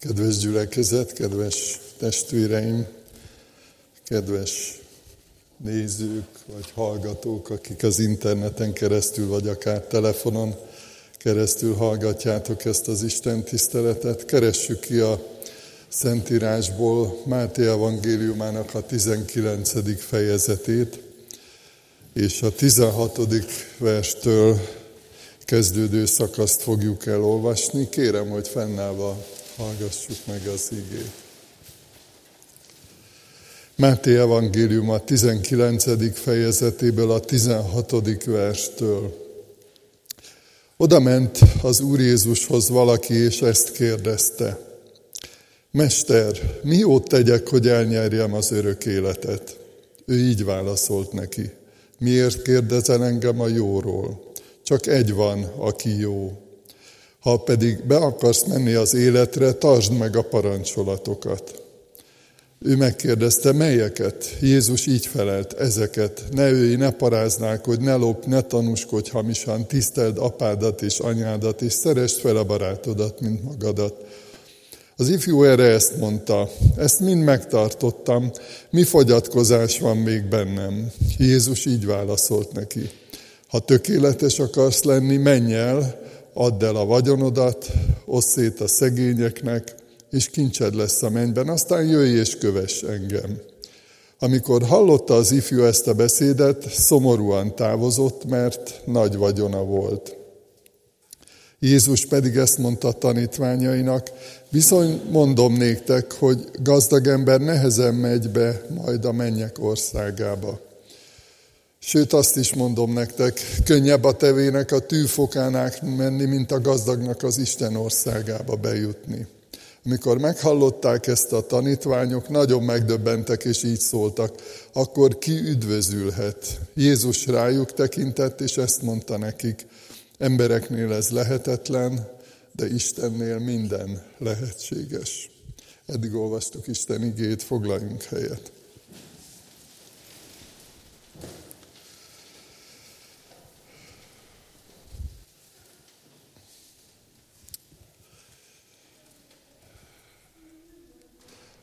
Kedves gyülekezet, kedves testvéreim, kedves nézők vagy hallgatók, akik az interneten keresztül vagy akár telefonon keresztül hallgatjátok ezt az Isten tiszteletet. Keressük ki a Szentírásból Máté evangéliumának a 19. fejezetét, és a 16. verstől kezdődő szakaszt fogjuk elolvasni. Kérem, hogy fennállva hallgassuk meg az igét. Máté evangélium a 19. fejezetéből a 16. verstől. Oda ment az Úr Jézushoz valaki, és ezt kérdezte. Mester, mi jót tegyek, hogy elnyerjem az örök életet? Ő így válaszolt neki. Miért kérdezel engem a jóról? Csak egy van, aki jó. Ha pedig be akarsz menni az életre, tartsd meg a parancsolatokat. Ő megkérdezte, melyeket? Jézus így felelt, ezeket. Ne őj, ne paráználkodj, ne lop, ne tanúskodj hamisan, tiszteld apádat és anyádat, és szeresd fel a barátodat, mint magadat. Az ifjú erre ezt mondta, ezt mind megtartottam, mi fogyatkozás van még bennem? Jézus így válaszolt neki, ha tökéletes akarsz lenni, menj el, add el a vagyonodat, osszét szét a szegényeknek, és kincsed lesz a mennyben, aztán jöjj és kövess engem. Amikor hallotta az ifjú ezt a beszédet, szomorúan távozott, mert nagy vagyona volt. Jézus pedig ezt mondta a tanítványainak, bizony mondom néktek, hogy gazdag ember nehezen megy be majd a mennyek országába. Sőt, azt is mondom nektek, könnyebb a tevének a tűfokánál menni, mint a gazdagnak az Isten országába bejutni. Amikor meghallották ezt a tanítványok, nagyon megdöbbentek és így szóltak, akkor ki üdvözülhet? Jézus rájuk tekintett, és ezt mondta nekik, embereknél ez lehetetlen, de Istennél minden lehetséges. Eddig olvastuk Isten igét, foglaljunk helyet.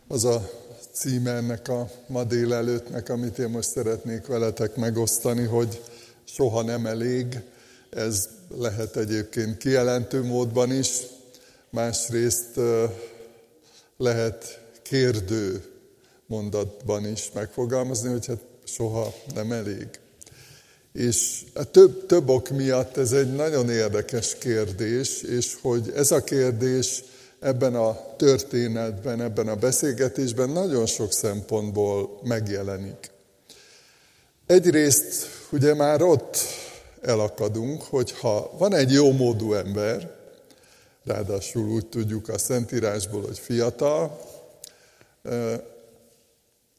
Az a címe ennek a ma délelőttnek, amit én most szeretnék veletek megosztani, hogy soha nem elég. Ez lehet egyébként kijelentő módban is, másrészt lehet kérdő mondatban is megfogalmazni, hogy hát soha nem elég. És a több, több ok miatt ez egy nagyon érdekes kérdés, és hogy ez a kérdés ebben a történetben, ebben a beszélgetésben nagyon sok szempontból megjelenik. Egyrészt ugye már ott elakadunk, hogy ha van egy jó módú ember, ráadásul úgy tudjuk a Szentírásból, hogy fiatal,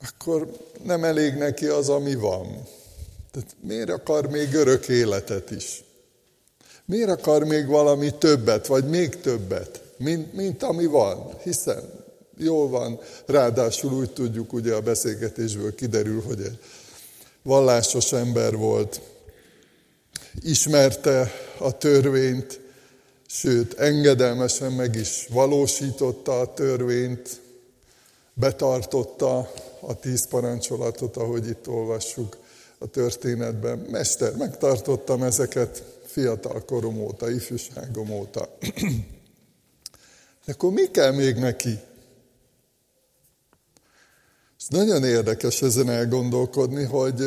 akkor nem elég neki az, ami van. Tehát miért akar még örök életet is? Miért akar még valami többet, vagy még többet? Mint, mint ami van, hiszen jól van, ráadásul úgy tudjuk, ugye a beszélgetésből kiderül, hogy egy vallásos ember volt, ismerte a törvényt, sőt, engedelmesen meg is valósította a törvényt, betartotta a tíz parancsolatot, ahogy itt olvassuk a történetben. Mester, megtartottam ezeket fiatal korom óta, ifjúságom óta. De akkor mi kell még neki? Ez nagyon érdekes ezen elgondolkodni, hogy,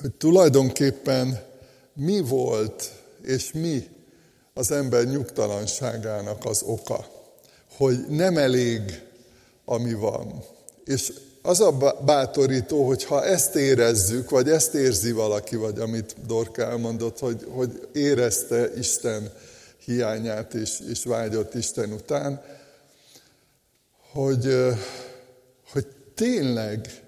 hogy tulajdonképpen mi volt és mi az ember nyugtalanságának az oka, hogy nem elég, ami van. És az a bátorító, hogy ha ezt érezzük, vagy ezt érzi valaki, vagy amit Dorka elmondott, hogy, hogy érezte Isten hiányát és, és vágyott Isten után, hogy, hogy tényleg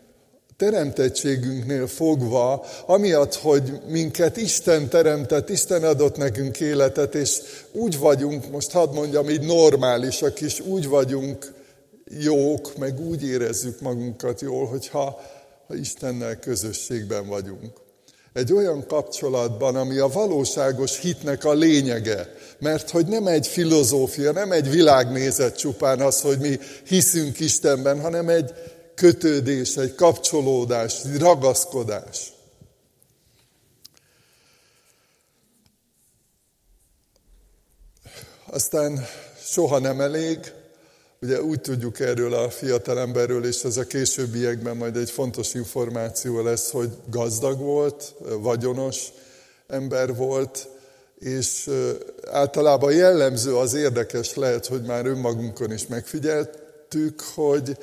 teremtettségünknél fogva, amiatt, hogy minket Isten teremtett, Isten adott nekünk életet, és úgy vagyunk, most hadd mondjam, így normálisak is, úgy vagyunk jók, meg úgy érezzük magunkat jól, hogyha ha Istennel közösségben vagyunk. Egy olyan kapcsolatban, ami a valóságos hitnek a lényege. Mert hogy nem egy filozófia, nem egy világnézet csupán az, hogy mi hiszünk Istenben, hanem egy kötődés, egy kapcsolódás, egy ragaszkodás. Aztán soha nem elég, Ugye úgy tudjuk erről a fiatalemberről, és ez a későbbiekben majd egy fontos információ lesz, hogy gazdag volt, vagyonos ember volt, és általában jellemző az érdekes lehet, hogy már önmagunkon is megfigyeltük, hogy,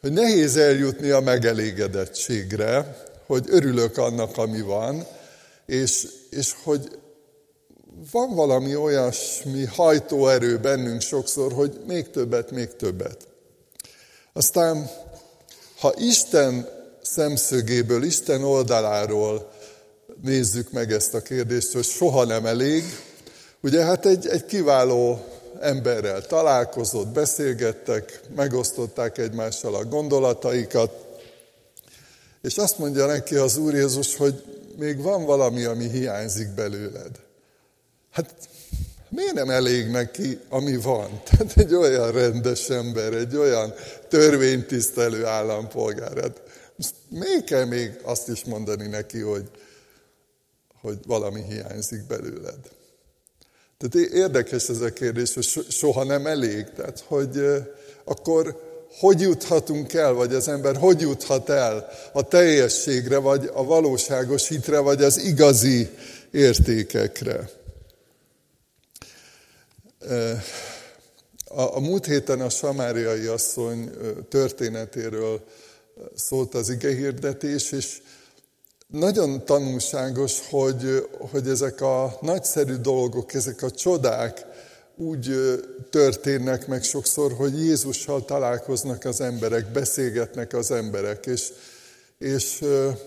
hogy nehéz eljutni a megelégedettségre, hogy örülök annak, ami van, és, és hogy van valami olyasmi hajtóerő bennünk sokszor, hogy még többet, még többet. Aztán, ha Isten szemszögéből, Isten oldaláról nézzük meg ezt a kérdést, hogy soha nem elég, ugye hát egy, egy kiváló emberrel találkozott, beszélgettek, megosztották egymással a gondolataikat, és azt mondja neki az Úr Jézus, hogy még van valami, ami hiányzik belőled. Hát miért nem elég neki, ami van? Tehát egy olyan rendes ember, egy olyan törvénytisztelő állampolgár. Hát most még kell még azt is mondani neki, hogy, hogy valami hiányzik belőled. Tehát érdekes ez a kérdés, hogy soha nem elég. Tehát, hogy akkor hogy juthatunk el, vagy az ember hogy juthat el a teljességre, vagy a valóságos hitre, vagy az igazi értékekre. A, a múlt héten a samáriai asszony történetéről szólt az igehirdetés, és nagyon tanulságos, hogy, hogy ezek a nagyszerű dolgok, ezek a csodák úgy történnek meg sokszor, hogy Jézussal találkoznak az emberek, beszélgetnek az emberek, és, és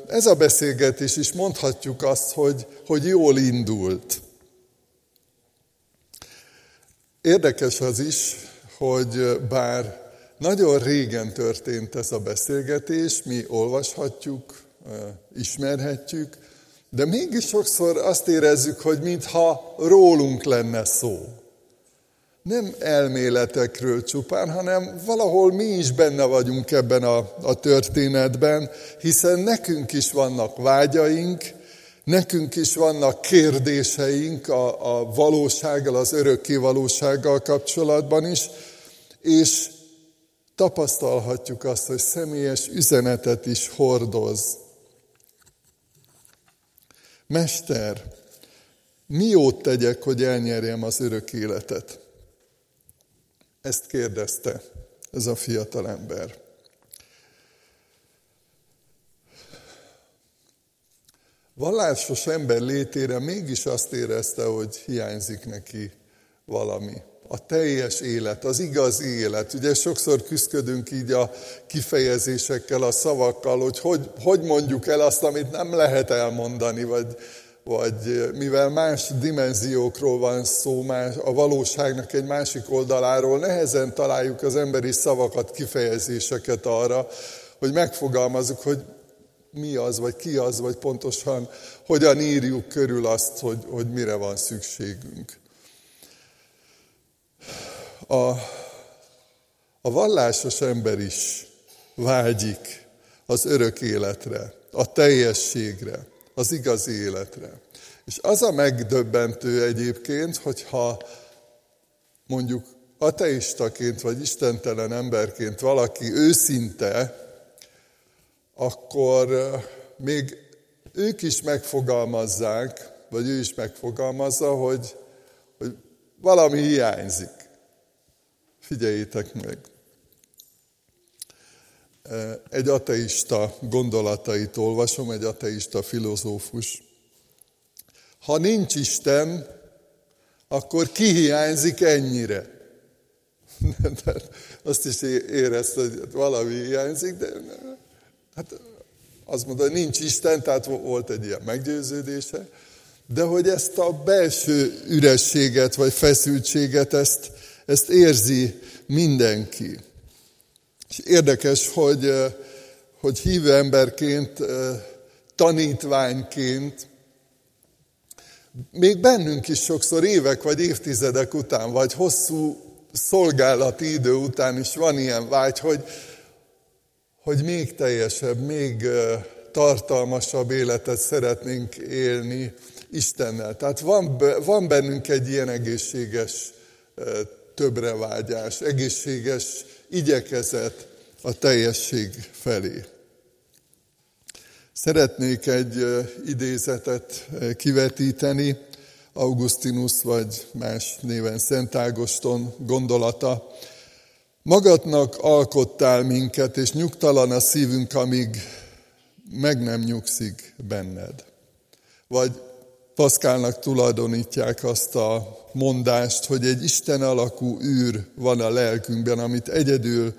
ez a beszélgetés is mondhatjuk azt, hogy, hogy jól indult. Érdekes az is, hogy bár nagyon régen történt ez a beszélgetés, mi olvashatjuk, ismerhetjük, de mégis sokszor azt érezzük, hogy mintha rólunk lenne szó. Nem elméletekről csupán, hanem valahol mi is benne vagyunk ebben a, a történetben, hiszen nekünk is vannak vágyaink, Nekünk is vannak kérdéseink a, a valósággal, az örökké valósággal kapcsolatban is, és tapasztalhatjuk azt, hogy személyes üzenetet is hordoz. Mester, mi jót tegyek, hogy elnyerjem az örök életet? Ezt kérdezte ez a fiatal ember. Vallásos ember létére mégis azt érezte, hogy hiányzik neki valami. A teljes élet, az igazi élet. Ugye sokszor küzdködünk így a kifejezésekkel, a szavakkal, hogy, hogy hogy mondjuk el azt, amit nem lehet elmondani, vagy, vagy mivel más dimenziókról van szó, más, a valóságnak egy másik oldaláról, nehezen találjuk az emberi szavakat, kifejezéseket arra, hogy megfogalmazunk, hogy mi az, vagy ki az, vagy pontosan hogyan írjuk körül azt, hogy, hogy mire van szükségünk. A, a vallásos ember is vágyik az örök életre, a teljességre, az igazi életre. És az a megdöbbentő egyébként, hogyha mondjuk ateistaként vagy istentelen emberként valaki őszinte, akkor még ők is megfogalmazzák, vagy ő is megfogalmazza, hogy, hogy valami hiányzik. Figyeljétek meg! Egy ateista gondolatait olvasom, egy ateista filozófus. Ha nincs Isten, akkor ki hiányzik ennyire? Azt is érezte, hogy valami hiányzik, de Hát azt mondta, nincs Isten, tehát volt egy ilyen meggyőződése, de hogy ezt a belső ürességet vagy feszültséget, ezt, ezt érzi mindenki. És érdekes, hogy, hogy hívő emberként tanítványként, még bennünk is sokszor évek vagy évtizedek után, vagy hosszú szolgálati idő után is van ilyen vágy, hogy, hogy még teljesebb, még tartalmasabb életet szeretnénk élni Istennel. Tehát van, van bennünk egy ilyen egészséges többrevágyás, egészséges igyekezet a teljesség felé. Szeretnék egy idézetet kivetíteni, Augustinus vagy más néven Szent Ágoston gondolata. Magadnak alkottál minket, és nyugtalan a szívünk, amíg meg nem nyugszik benned. Vagy Paszkálnak tulajdonítják azt a mondást, hogy egy Isten alakú űr van a lelkünkben, amit egyedül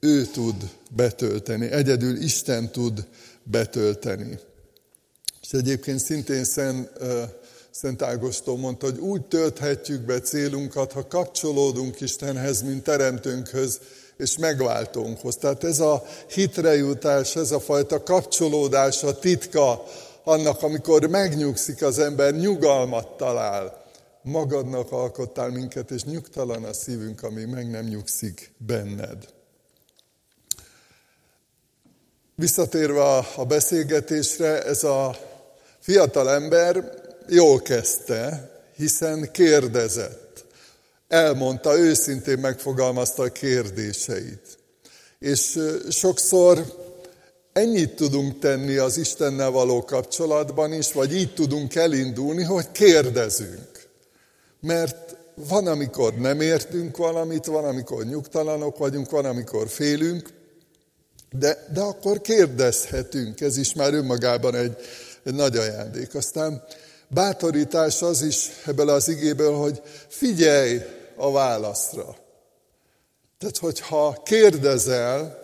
ő tud betölteni, egyedül Isten tud betölteni. És egyébként szintén Szent, Szent Ágoston mondta, hogy úgy tölthetjük be célunkat, ha kapcsolódunk Istenhez, mint Teremtőnkhöz, és megváltónkhoz. Tehát ez a hitre jutás, ez a fajta kapcsolódás, a titka annak, amikor megnyugszik az ember, nyugalmat talál. Magadnak alkottál minket, és nyugtalan a szívünk, amíg meg nem nyugszik benned. Visszatérve a beszélgetésre, ez a fiatal ember jól kezdte, hiszen kérdezett. Elmondta, őszintén megfogalmazta a kérdéseit. És sokszor ennyit tudunk tenni az Istennel való kapcsolatban is, vagy így tudunk elindulni, hogy kérdezünk. Mert van, amikor nem értünk valamit, van, amikor nyugtalanok vagyunk, van, amikor félünk, de, de akkor kérdezhetünk, ez is már önmagában egy, egy nagy ajándék. Aztán bátorítás az is ebből az igéből, hogy figyelj a válaszra. Tehát, hogyha kérdezel,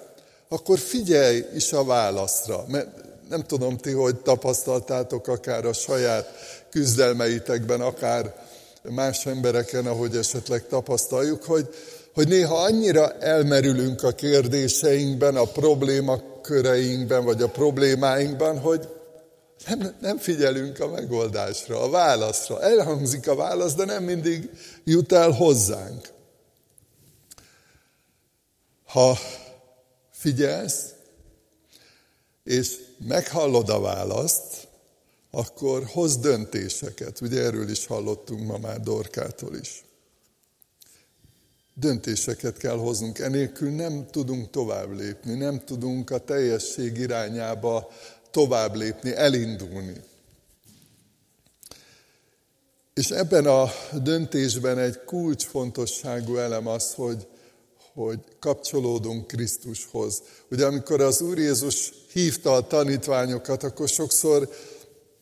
akkor figyelj is a válaszra. Mert nem tudom ti, hogy tapasztaltátok akár a saját küzdelmeitekben, akár más embereken, ahogy esetleg tapasztaljuk, hogy hogy néha annyira elmerülünk a kérdéseinkben, a problémaköreinkben, vagy a problémáinkban, hogy nem, nem figyelünk a megoldásra, a válaszra. Elhangzik a válasz, de nem mindig jut el hozzánk. Ha figyelsz, és meghallod a választ, akkor hoz döntéseket. Ugye erről is hallottunk ma már Dorkától is. Döntéseket kell hoznunk, enélkül nem tudunk tovább lépni, nem tudunk a teljesség irányába tovább lépni, elindulni. És ebben a döntésben egy kulcsfontosságú elem az, hogy, hogy kapcsolódunk Krisztushoz. Ugye amikor az Úr Jézus hívta a tanítványokat, akkor sokszor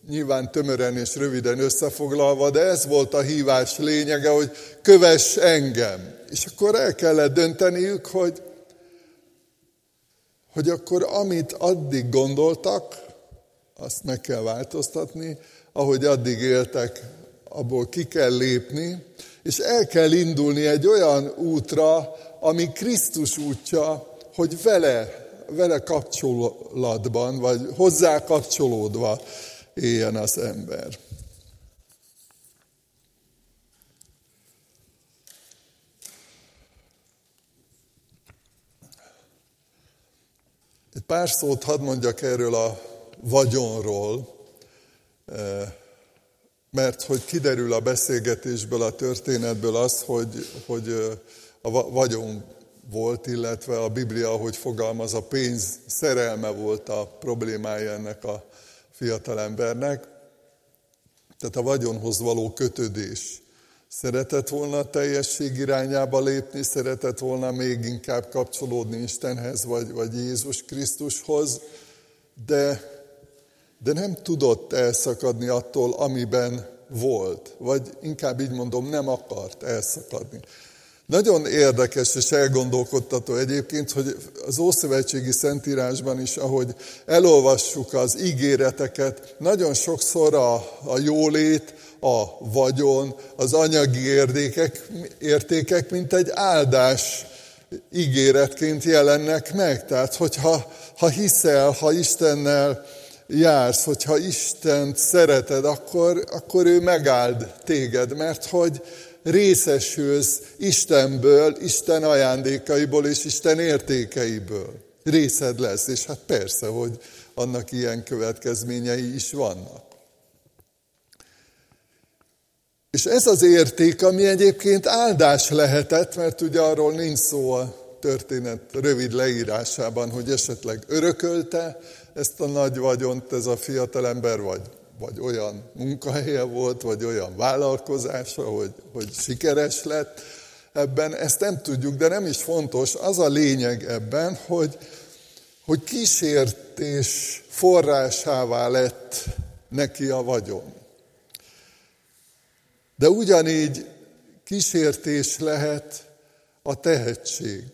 nyilván tömören és röviden összefoglalva, de ez volt a hívás lényege, hogy kövess engem. És akkor el kellett dönteniük, hogy, hogy akkor amit addig gondoltak, azt meg kell változtatni, ahogy addig éltek, abból ki kell lépni, és el kell indulni egy olyan útra, ami Krisztus útja, hogy vele, vele kapcsolatban, vagy hozzá kapcsolódva éljen az ember. Egy pár szót hadd mondjak erről a vagyonról, eh, mert hogy kiderül a beszélgetésből, a történetből az, hogy, hogy eh, a vagyon volt, illetve a Biblia, ahogy fogalmaz, a pénz szerelme volt a problémája ennek a fiatalembernek. Tehát a vagyonhoz való kötődés. Szeretett volna a teljesség irányába lépni, szeretett volna még inkább kapcsolódni Istenhez, vagy, vagy Jézus Krisztushoz, de, de nem tudott elszakadni attól, amiben volt. Vagy inkább így mondom, nem akart elszakadni. Nagyon érdekes és elgondolkodtató egyébként, hogy az Ószövetségi Szentírásban is, ahogy elolvassuk az ígéreteket, nagyon sokszor a, a jólét, a vagyon, az anyagi értékek, értékek, mint egy áldás ígéretként jelennek meg. Tehát, hogyha ha hiszel, ha Istennel jársz, hogyha Isten szereted, akkor, akkor ő megáld téged, mert hogy részesülsz Istenből, Isten ajándékaiból és Isten értékeiből. Részed lesz, és hát persze, hogy annak ilyen következményei is vannak. És ez az érték, ami egyébként áldás lehetett, mert ugye arról nincs szó a történet rövid leírásában, hogy esetleg örökölte ezt a nagy vagyont ez a fiatalember, vagy, vagy olyan munkahelye volt, vagy olyan vállalkozása, hogy, hogy sikeres lett ebben, ezt nem tudjuk, de nem is fontos. Az a lényeg ebben, hogy, hogy kísértés forrásává lett neki a vagyon. De ugyanígy kísértés lehet a tehetség,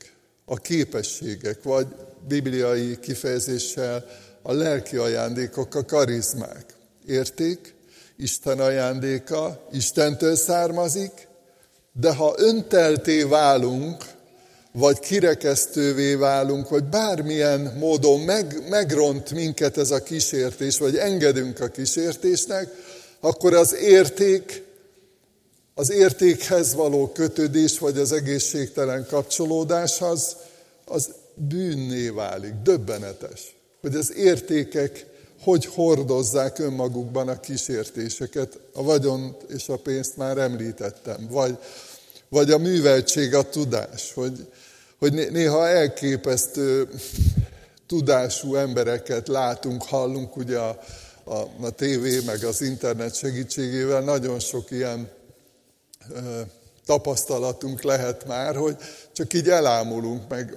a képességek, vagy bibliai kifejezéssel a lelki ajándékok, a karizmák. Érték, Isten ajándéka, Istentől származik, de ha öntelté válunk, vagy kirekesztővé válunk, vagy bármilyen módon meg, megront minket ez a kísértés, vagy engedünk a kísértésnek, akkor az érték az értékhez való kötődés, vagy az egészségtelen kapcsolódás az, az bűnné válik, döbbenetes. Hogy az értékek hogy hordozzák önmagukban a kísértéseket. A vagyont és a pénzt már említettem. Vagy, vagy a műveltség, a tudás. Hogy, hogy néha elképesztő tudású embereket látunk, hallunk ugye a, a, a tévé, meg az internet segítségével. Nagyon sok ilyen tapasztalatunk lehet már, hogy csak így elámulunk, meg,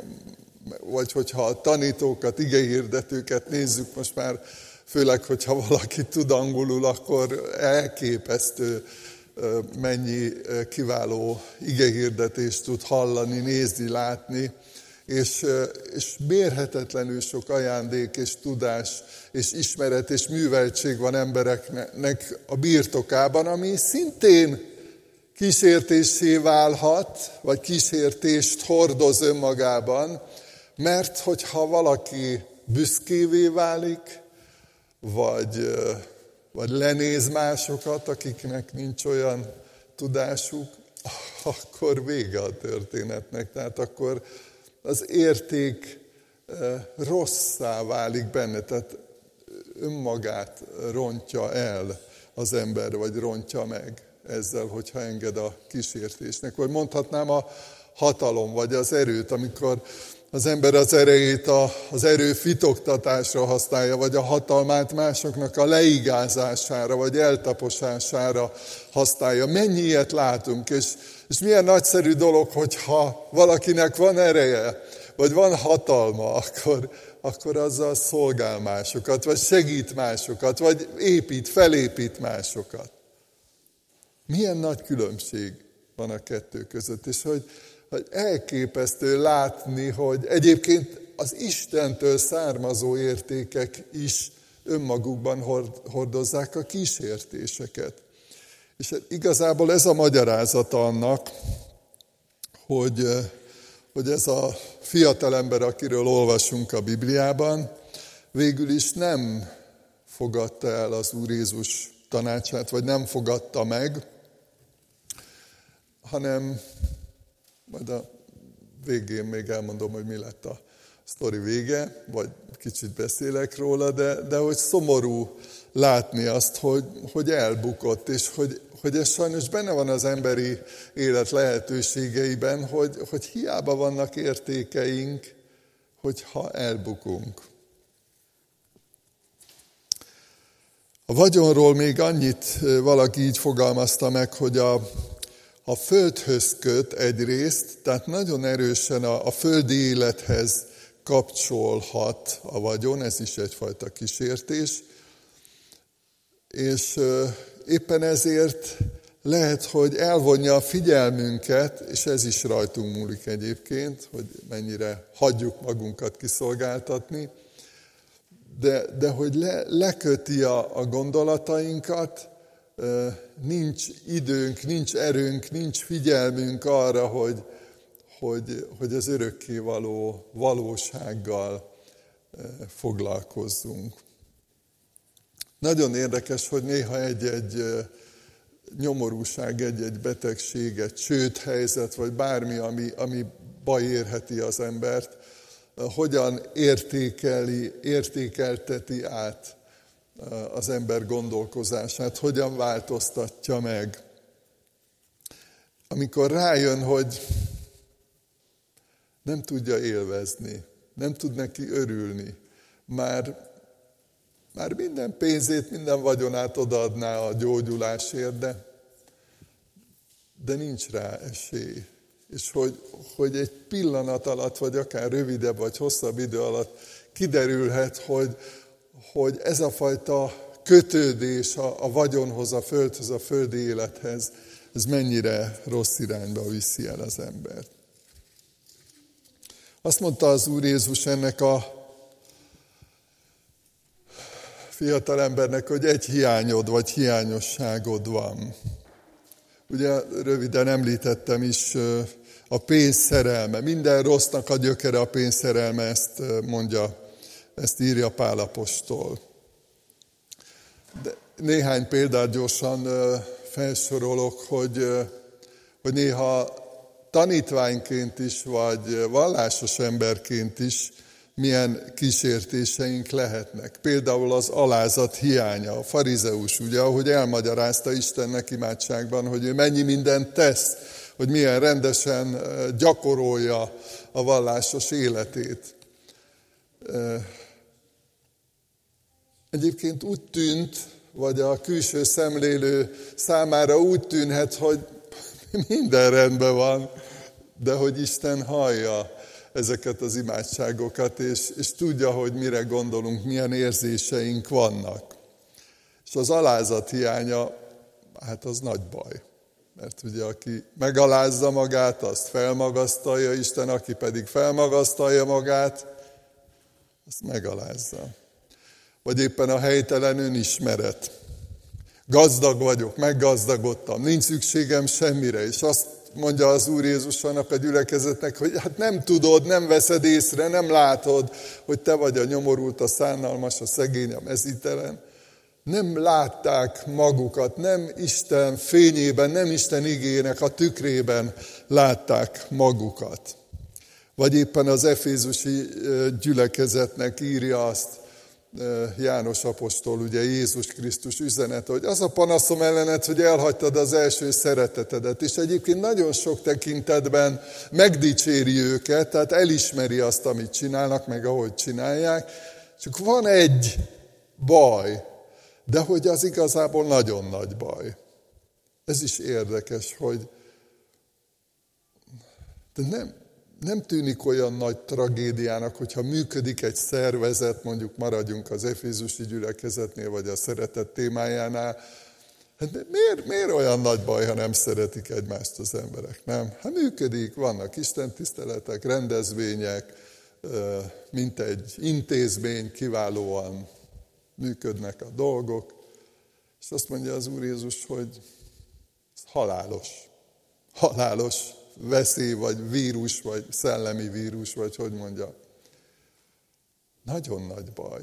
vagy hogyha a tanítókat, igehirdetőket nézzük most már, főleg, hogyha valaki tud angolul, akkor elképesztő mennyi kiváló igehirdetést tud hallani, nézni, látni, és, és mérhetetlenül sok ajándék és tudás és ismeret és műveltség van embereknek a birtokában, ami szintén kísértésé válhat, vagy kísértést hordoz önmagában, mert hogyha valaki büszkévé válik, vagy, vagy lenéz másokat, akiknek nincs olyan tudásuk, akkor vége a történetnek. Tehát akkor az érték rosszá válik benne, tehát önmagát rontja el az ember, vagy rontja meg ezzel, hogyha enged a kísértésnek. Vagy mondhatnám a hatalom, vagy az erőt, amikor az ember az erejét a, az erő fitoktatásra használja, vagy a hatalmát másoknak a leigázására, vagy eltaposására használja. Mennyi ilyet látunk, és, és milyen nagyszerű dolog, hogyha valakinek van ereje, vagy van hatalma, akkor, akkor azzal szolgál másokat, vagy segít másokat, vagy épít, felépít másokat. Milyen nagy különbség van a kettő között, és hogy, hogy elképesztő látni, hogy egyébként az Istentől származó értékek is önmagukban hordozzák a kísértéseket. És hát igazából ez a magyarázata annak, hogy, hogy ez a fiatalember, akiről olvasunk a Bibliában, végül is nem fogadta el az Úr Jézus tanácsát, vagy nem fogadta meg, hanem majd a végén még elmondom, hogy mi lett a sztori vége, vagy kicsit beszélek róla, de, de hogy szomorú látni azt, hogy, hogy elbukott, és hogy, hogy ez sajnos benne van az emberi élet lehetőségeiben, hogy, hogy hiába vannak értékeink, hogyha elbukunk. A vagyonról még annyit valaki így fogalmazta meg, hogy a a földhöz köt egyrészt, tehát nagyon erősen a, a földi élethez kapcsolhat a vagyon, ez is egyfajta kísértés, és éppen ezért lehet, hogy elvonja a figyelmünket, és ez is rajtunk múlik egyébként, hogy mennyire hagyjuk magunkat kiszolgáltatni, de, de hogy le, leköti a, a gondolatainkat, nincs időnk, nincs erőnk, nincs figyelmünk arra, hogy, hogy, hogy az örökké való valósággal foglalkozzunk. Nagyon érdekes, hogy néha egy-egy nyomorúság, egy-egy betegség, egy csőd helyzet, vagy bármi, ami, ami baj érheti az embert, hogyan értékeli, értékelteti át az ember gondolkozását, hogyan változtatja meg. Amikor rájön, hogy nem tudja élvezni, nem tud neki örülni, már, már minden pénzét, minden vagyonát odaadná a gyógyulásért, de, de nincs rá esély. És hogy, hogy egy pillanat alatt, vagy akár rövidebb, vagy hosszabb idő alatt kiderülhet, hogy, hogy ez a fajta kötődés a, a vagyonhoz, a földhöz, a földi élethez, ez mennyire rossz irányba viszi el az embert. Azt mondta az Úr Jézus ennek a fiatalembernek, hogy egy hiányod vagy hiányosságod van. Ugye röviden említettem is a pénz szerelme. Minden rossznak a gyökere a pénz szerelme, ezt mondja, ezt írja Pálapostól. De néhány példát gyorsan felsorolok, hogy, hogy néha tanítványként is, vagy vallásos emberként is milyen kísértéseink lehetnek. Például az alázat hiánya, a farizeus, ugye, ahogy elmagyarázta Istennek imádságban, hogy ő mennyi mindent tesz, hogy milyen rendesen gyakorolja a vallásos életét. Egyébként úgy tűnt, vagy a külső szemlélő számára úgy tűnhet, hogy minden rendben van, de hogy Isten hallja ezeket az imádságokat, és, és tudja, hogy mire gondolunk, milyen érzéseink vannak. És az alázat hiánya, hát az nagy baj. Mert ugye aki megalázza magát, azt felmagasztalja Isten, aki pedig felmagasztalja magát, azt megalázza. Vagy éppen a helytelen önismeret. Gazdag vagyok, meggazdagodtam, nincs szükségem semmire, és azt mondja az Úr Jézus annak a gyülekezetnek, hogy hát nem tudod, nem veszed észre, nem látod, hogy te vagy a nyomorult, a szánalmas, a szegény, a mezítelen. Nem látták magukat, nem Isten fényében, nem Isten igének a tükrében látták magukat. Vagy éppen az efézusi gyülekezetnek írja azt, János apostol, ugye Jézus Krisztus üzenete, hogy az a panaszom ellenet, hogy elhagytad az első szeretetedet, és egyébként nagyon sok tekintetben megdicséri őket, tehát elismeri azt, amit csinálnak, meg ahogy csinálják, csak van egy baj, de hogy az igazából nagyon nagy baj. Ez is érdekes, hogy de nem, nem tűnik olyan nagy tragédiának, hogyha működik egy szervezet, mondjuk maradjunk az Efézusi gyülekezetnél, vagy a szeretet témájánál, Hát miért, miért olyan nagy baj, ha nem szeretik egymást az emberek, nem? Hát működik, vannak istentiszteletek, rendezvények, mint egy intézmény, kiválóan működnek a dolgok, és azt mondja az Úr Jézus, hogy halálos. Halálos veszély, vagy vírus, vagy szellemi vírus, vagy hogy mondja. Nagyon nagy baj.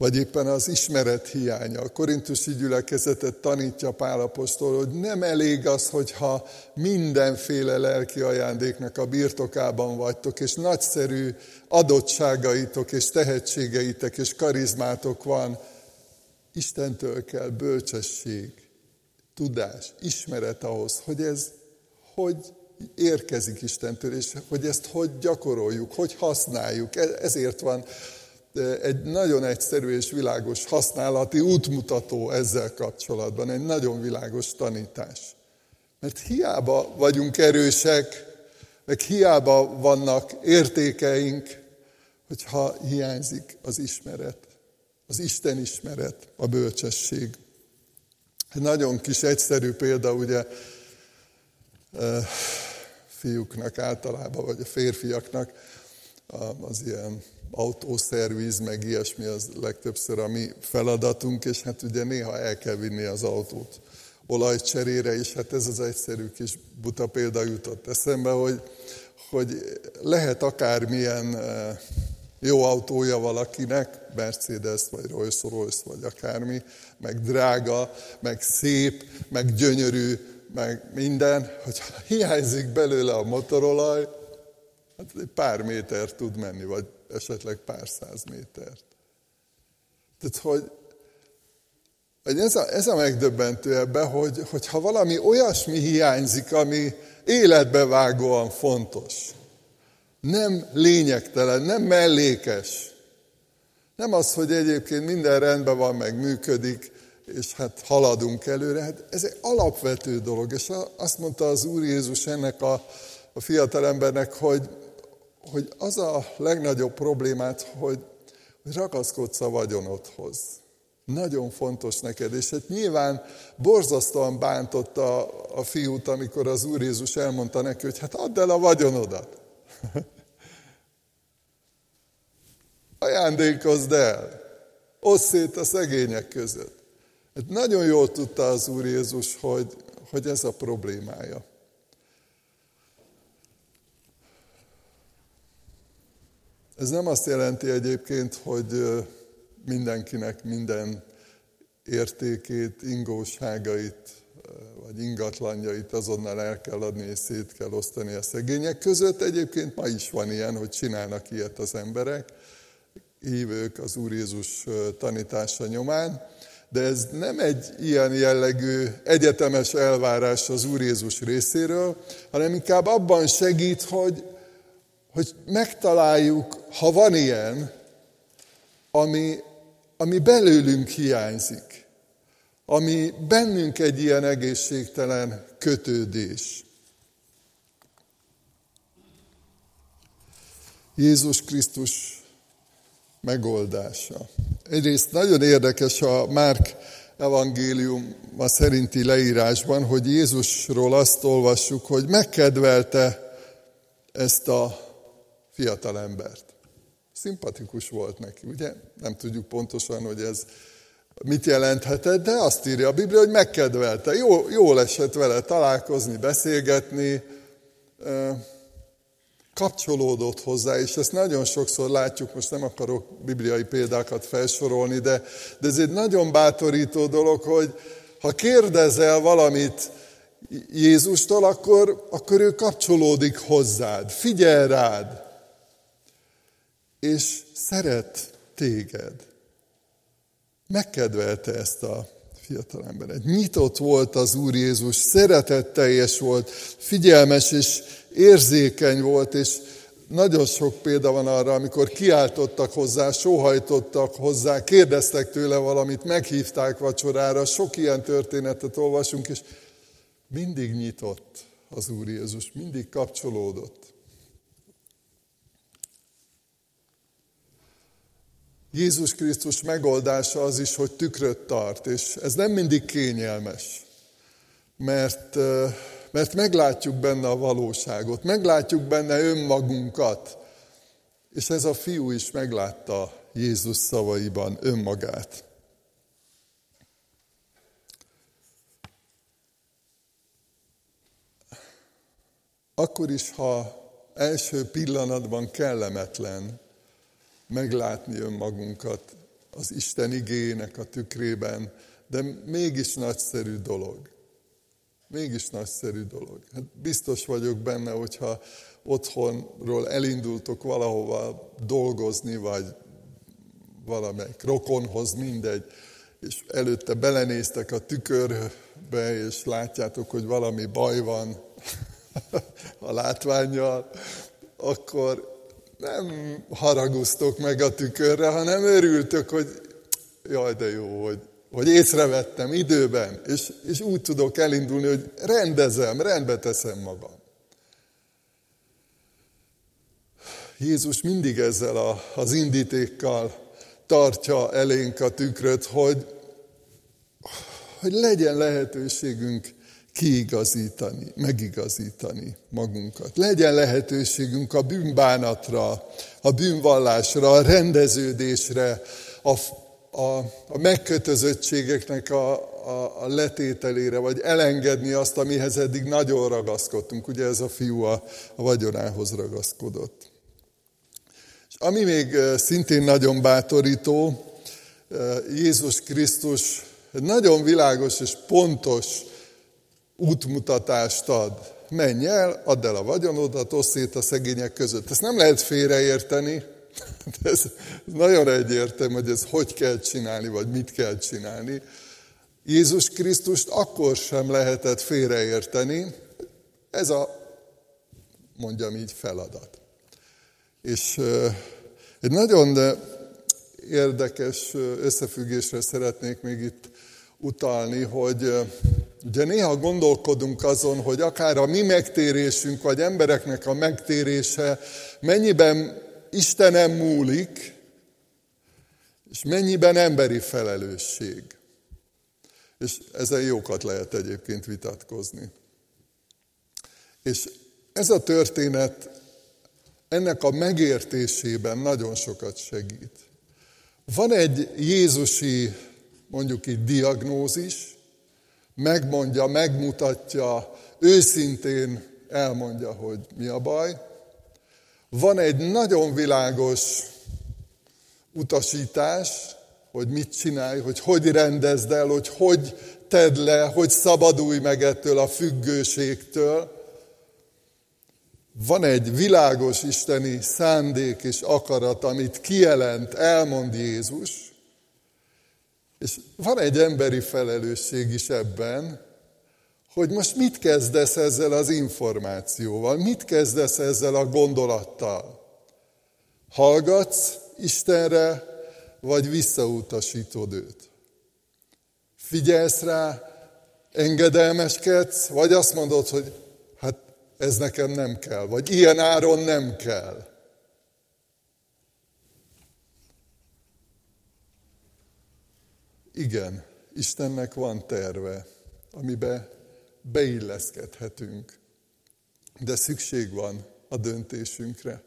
Vagy éppen az ismeret hiánya. A korintusi gyülekezetet tanítja Pálapostól, hogy nem elég az, hogyha mindenféle lelki ajándéknak a birtokában vagytok, és nagyszerű adottságaitok, és tehetségeitek, és karizmátok van. Istentől kell bölcsesség, tudás, ismeret ahhoz, hogy ez hogy érkezik Istentől, és hogy ezt hogy gyakoroljuk, hogy használjuk. E- ezért van e, egy nagyon egyszerű és világos használati útmutató ezzel kapcsolatban, egy nagyon világos tanítás. Mert hiába vagyunk erősek, meg hiába vannak értékeink, hogyha hiányzik az ismeret, az Isten ismeret, a bölcsesség. Egy nagyon kis egyszerű példa, ugye fiúknak általában, vagy a férfiaknak az ilyen autószerviz, meg ilyesmi az legtöbbször a mi feladatunk, és hát ugye néha el kell vinni az autót olajcserére is, hát ez az egyszerű kis buta példa jutott eszembe, hogy, hogy lehet akármilyen jó autója valakinek, Mercedes, vagy Rolls Royce, vagy akármi, meg drága, meg szép, meg gyönyörű, meg minden, hogy hiányzik belőle a motorolaj, hát egy pár méter tud menni, vagy esetleg pár száz métert. Tehát, hogy, hogy ez, a, ez a megdöbbentő ebben, hogy, hogy ha valami olyasmi hiányzik, ami életbevágóan fontos, nem lényegtelen, nem mellékes, nem az, hogy egyébként minden rendben van, meg működik, és hát haladunk előre. Hát ez egy alapvető dolog, és azt mondta az Úr Jézus ennek a, a fiatalembernek, hogy, hogy az a legnagyobb problémát, hogy, hogy ragaszkodsz a vagyonodhoz. Nagyon fontos neked, és hát nyilván borzasztóan bántotta a, fiút, amikor az Úr Jézus elmondta neki, hogy hát add el a vagyonodat. Ajándékozd el, oszd szét a szegények között. Hát nagyon jól tudta az Úr Jézus, hogy, hogy ez a problémája. Ez nem azt jelenti egyébként, hogy mindenkinek minden értékét, ingóságait, vagy ingatlanjait azonnal el kell adni és szét kell osztani a szegények között. Egyébként ma is van ilyen, hogy csinálnak ilyet az emberek, hívők az Úr Jézus tanítása nyomán, de ez nem egy ilyen jellegű egyetemes elvárás az Úr Jézus részéről, hanem inkább abban segít, hogy, hogy megtaláljuk, ha van ilyen, ami, ami belőlünk hiányzik, ami bennünk egy ilyen egészségtelen kötődés. Jézus Krisztus megoldása. Egyrészt nagyon érdekes a Márk evangélium a szerinti leírásban, hogy Jézusról azt olvassuk, hogy megkedvelte ezt a fiatalembert. Szimpatikus volt neki, ugye? Nem tudjuk pontosan, hogy ez mit jelenthetett, de azt írja a Biblia, hogy megkedvelte. Jó, jól esett vele találkozni, beszélgetni, kapcsolódott hozzá, és ezt nagyon sokszor látjuk, most nem akarok bibliai példákat felsorolni, de, de ez egy nagyon bátorító dolog, hogy ha kérdezel valamit Jézustól, akkor, akkor ő kapcsolódik hozzád, figyel rád, és szeret téged. Megkedvelte ezt a fiatalemberet. Nyitott volt az Úr Jézus, szeretetteljes volt, figyelmes és érzékeny volt, és nagyon sok példa van arra, amikor kiáltottak hozzá, sóhajtottak hozzá, kérdeztek tőle valamit, meghívták vacsorára, sok ilyen történetet olvasunk, és mindig nyitott az Úr Jézus, mindig kapcsolódott. Jézus Krisztus megoldása az is, hogy tükröt tart, és ez nem mindig kényelmes, mert mert meglátjuk benne a valóságot, meglátjuk benne önmagunkat. És ez a fiú is meglátta Jézus szavaiban önmagát. Akkor is, ha első pillanatban kellemetlen meglátni önmagunkat az Isten igének a tükrében, de mégis nagyszerű dolog. Mégis nagyszerű dolog. Hát biztos vagyok benne, hogyha otthonról elindultok valahova dolgozni, vagy valamelyik rokonhoz, mindegy, és előtte belenéztek a tükörbe, és látjátok, hogy valami baj van a látványjal, akkor nem haraguztok meg a tükörre, hanem örültök, hogy jaj, de jó, hogy hogy észrevettem időben, és, és úgy tudok elindulni, hogy rendezem, rendbe teszem magam. Jézus mindig ezzel a, az indítékkal tartja elénk a tükröt, hogy, hogy legyen lehetőségünk kiigazítani, megigazítani magunkat. Legyen lehetőségünk a bűnbánatra, a bűnvallásra, a rendeződésre, a a, a megkötözöttségeknek a, a, a letételére, vagy elengedni azt, amihez eddig nagyon ragaszkodtunk. Ugye ez a fiú a, a vagyonához ragaszkodott. És Ami még szintén nagyon bátorító, Jézus Krisztus nagyon világos és pontos útmutatást ad. Menj el, add el a vagyonodat, oszd szét a szegények között. Ezt nem lehet félreérteni, ez nagyon egyértelmű, hogy ez hogy kell csinálni, vagy mit kell csinálni. Jézus Krisztust akkor sem lehetett félreérteni. Ez a, mondjam így, feladat. És egy nagyon érdekes összefüggésre szeretnék még itt utalni, hogy ugye néha gondolkodunk azon, hogy akár a mi megtérésünk, vagy embereknek a megtérése mennyiben Istenem múlik, és mennyiben emberi felelősség. És ezen jókat lehet egyébként vitatkozni. És ez a történet ennek a megértésében nagyon sokat segít. Van egy Jézusi, mondjuk így diagnózis, megmondja, megmutatja, őszintén elmondja, hogy mi a baj. Van egy nagyon világos utasítás, hogy mit csinálj, hogy hogy rendezd el, hogy hogy tedd le, hogy szabadulj meg ettől a függőségtől. Van egy világos isteni szándék és akarat, amit kijelent, elmond Jézus, és van egy emberi felelősség is ebben, hogy most mit kezdesz ezzel az információval, mit kezdesz ezzel a gondolattal. Hallgatsz Istenre, vagy visszautasítod őt? Figyelsz rá, engedelmeskedsz, vagy azt mondod, hogy hát ez nekem nem kell, vagy ilyen áron nem kell. Igen, Istennek van terve, amiben beilleszkedhetünk, de szükség van a döntésünkre.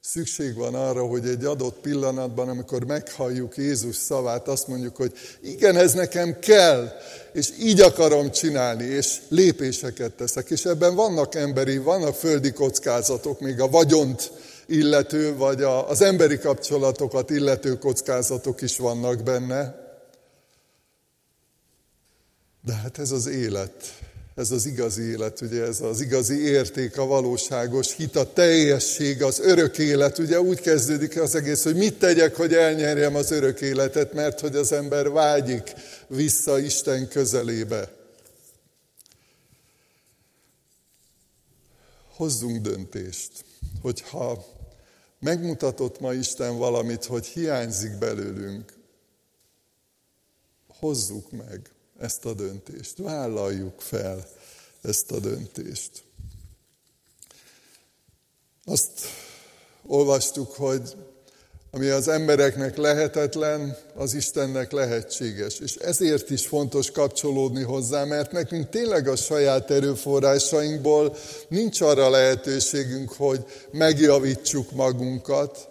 Szükség van arra, hogy egy adott pillanatban, amikor meghalljuk Jézus szavát, azt mondjuk, hogy igen, ez nekem kell, és így akarom csinálni, és lépéseket teszek. És ebben vannak emberi, vannak földi kockázatok, még a vagyont illető, vagy az emberi kapcsolatokat illető kockázatok is vannak benne. De hát ez az élet ez az igazi élet, ugye ez az igazi érték, a valóságos hit, a teljesség, az örök élet. Ugye úgy kezdődik az egész, hogy mit tegyek, hogy elnyerjem az örök életet, mert hogy az ember vágyik vissza Isten közelébe. Hozzunk döntést, hogyha megmutatott ma Isten valamit, hogy hiányzik belőlünk, hozzuk meg ezt a döntést. Vállaljuk fel ezt a döntést. Azt olvastuk, hogy ami az embereknek lehetetlen, az Istennek lehetséges. És ezért is fontos kapcsolódni hozzá, mert nekünk tényleg a saját erőforrásainkból nincs arra lehetőségünk, hogy megjavítsuk magunkat,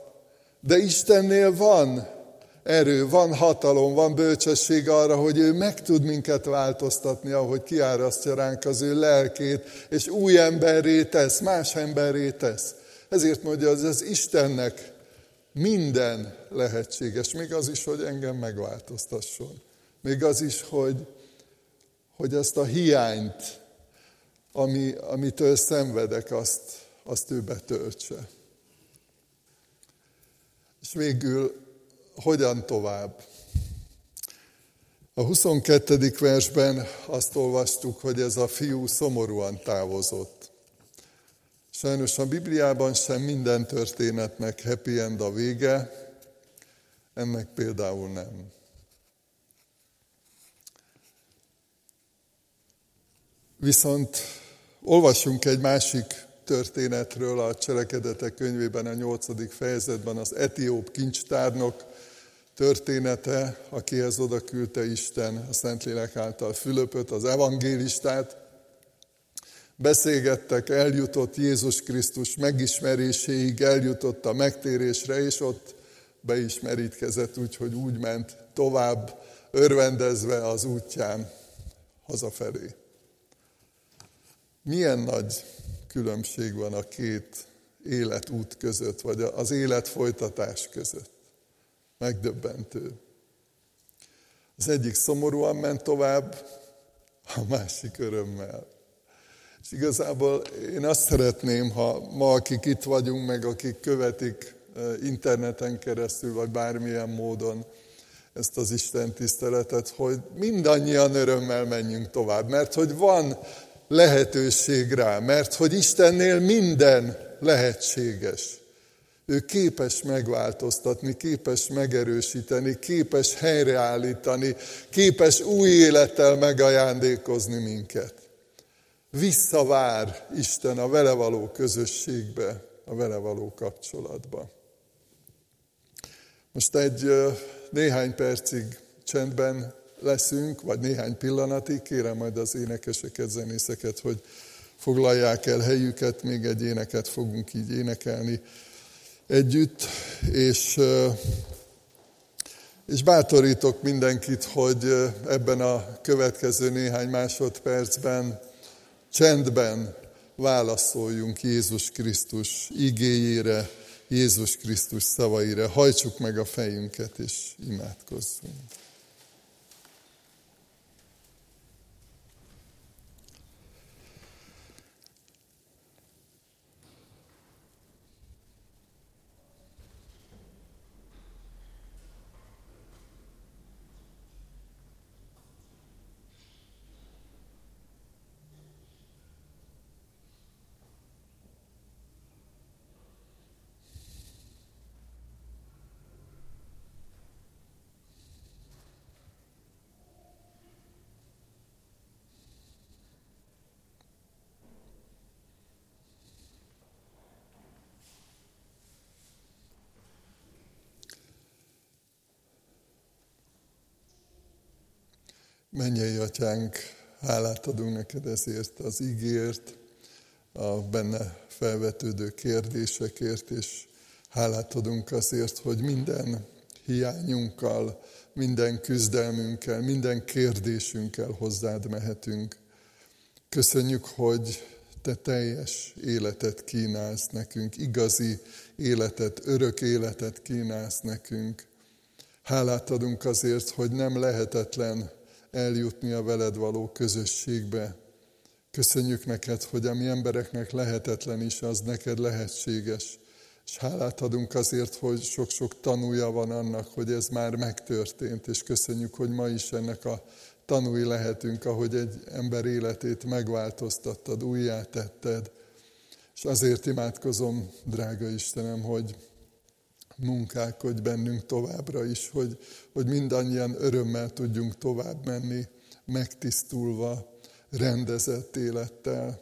de Istennél van erő, van hatalom, van bölcsesség arra, hogy ő meg tud minket változtatni, ahogy kiárasztja ránk az ő lelkét, és új emberré tesz, más emberré tesz. Ezért mondja, az, az Istennek minden lehetséges, még az is, hogy engem megváltoztasson. Még az is, hogy, hogy azt a hiányt, ami, amitől szenvedek, azt, azt ő betöltse. És végül hogyan tovább. A 22. versben azt olvastuk, hogy ez a fiú szomorúan távozott. Sajnos a Bibliában sem minden történetnek happy end a vége, ennek például nem. Viszont olvassunk egy másik történetről a cselekedetek könyvében, a nyolcadik fejezetben az etióp kincstárnok története, akihez oda küldte Isten a Szentlélek által Fülöpöt, az evangélistát. Beszélgettek, eljutott Jézus Krisztus megismeréséig, eljutott a megtérésre, és ott be is merítkezett, úgyhogy úgy ment tovább, örvendezve az útján hazafelé. Milyen nagy különbség van a két életút között, vagy az élet folytatás között. Megdöbbentő. Az egyik szomorúan ment tovább, a másik örömmel. És igazából én azt szeretném, ha ma, akik itt vagyunk, meg akik követik interneten keresztül, vagy bármilyen módon ezt az Isten tiszteletet, hogy mindannyian örömmel menjünk tovább, mert hogy van lehetőség rá, mert hogy Istennél minden lehetséges. Ő képes megváltoztatni, képes megerősíteni, képes helyreállítani, képes új élettel megajándékozni minket. Visszavár Isten a vele való közösségbe, a vele való kapcsolatba. Most egy néhány percig csendben leszünk, vagy néhány pillanatig, kérem majd az énekeseket, zenészeket, hogy foglalják el helyüket, még egy éneket fogunk így énekelni együtt, és, és bátorítok mindenkit, hogy ebben a következő néhány másodpercben csendben válaszoljunk Jézus Krisztus igéjére, Jézus Krisztus szavaira. Hajtsuk meg a fejünket, és imádkozzunk. Mennyei atyánk, hálát adunk neked ezért az ígért, a benne felvetődő kérdésekért, és hálát adunk azért, hogy minden hiányunkkal, minden küzdelmünkkel, minden kérdésünkkel hozzád mehetünk. Köszönjük, hogy te teljes életet kínálsz nekünk, igazi életet, örök életet kínálsz nekünk. Hálát adunk azért, hogy nem lehetetlen eljutni a veled való közösségbe. Köszönjük neked, hogy a mi embereknek lehetetlen is, az neked lehetséges. És hálát adunk azért, hogy sok-sok tanúja van annak, hogy ez már megtörtént, és köszönjük, hogy ma is ennek a tanúi lehetünk, ahogy egy ember életét megváltoztattad, újjátetted. És azért imádkozom, drága Istenem, hogy munkálkodj bennünk továbbra is, hogy, hogy mindannyian örömmel tudjunk tovább menni, megtisztulva, rendezett élettel.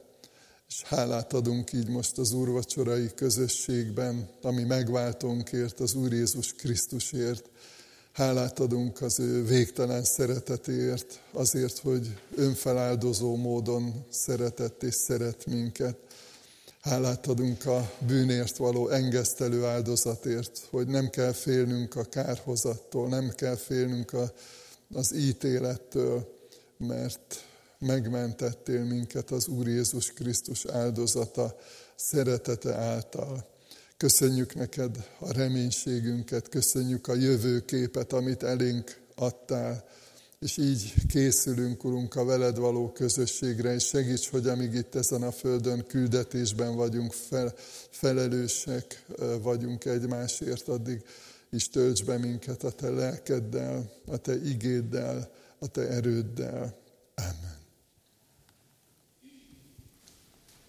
És hálát adunk így most az úrvacsorai közösségben, ami megváltónkért, az Úr Jézus Krisztusért. Hálát adunk az ő végtelen szeretetért, azért, hogy önfeláldozó módon szeretett és szeret minket. Hálát adunk a bűnért való engesztelő áldozatért, hogy nem kell félnünk a kárhozattól, nem kell félnünk a, az ítélettől, mert megmentettél minket az Úr Jézus Krisztus áldozata, szeretete által. Köszönjük neked a reménységünket, köszönjük a jövőképet, amit elénk adtál, és így készülünk, Urunk, a veled való közösségre, és segíts, hogy amíg itt ezen a földön küldetésben vagyunk, fel, felelősek vagyunk egymásért, addig is tölts be minket a te lelkeddel, a te igéddel, a te erőddel.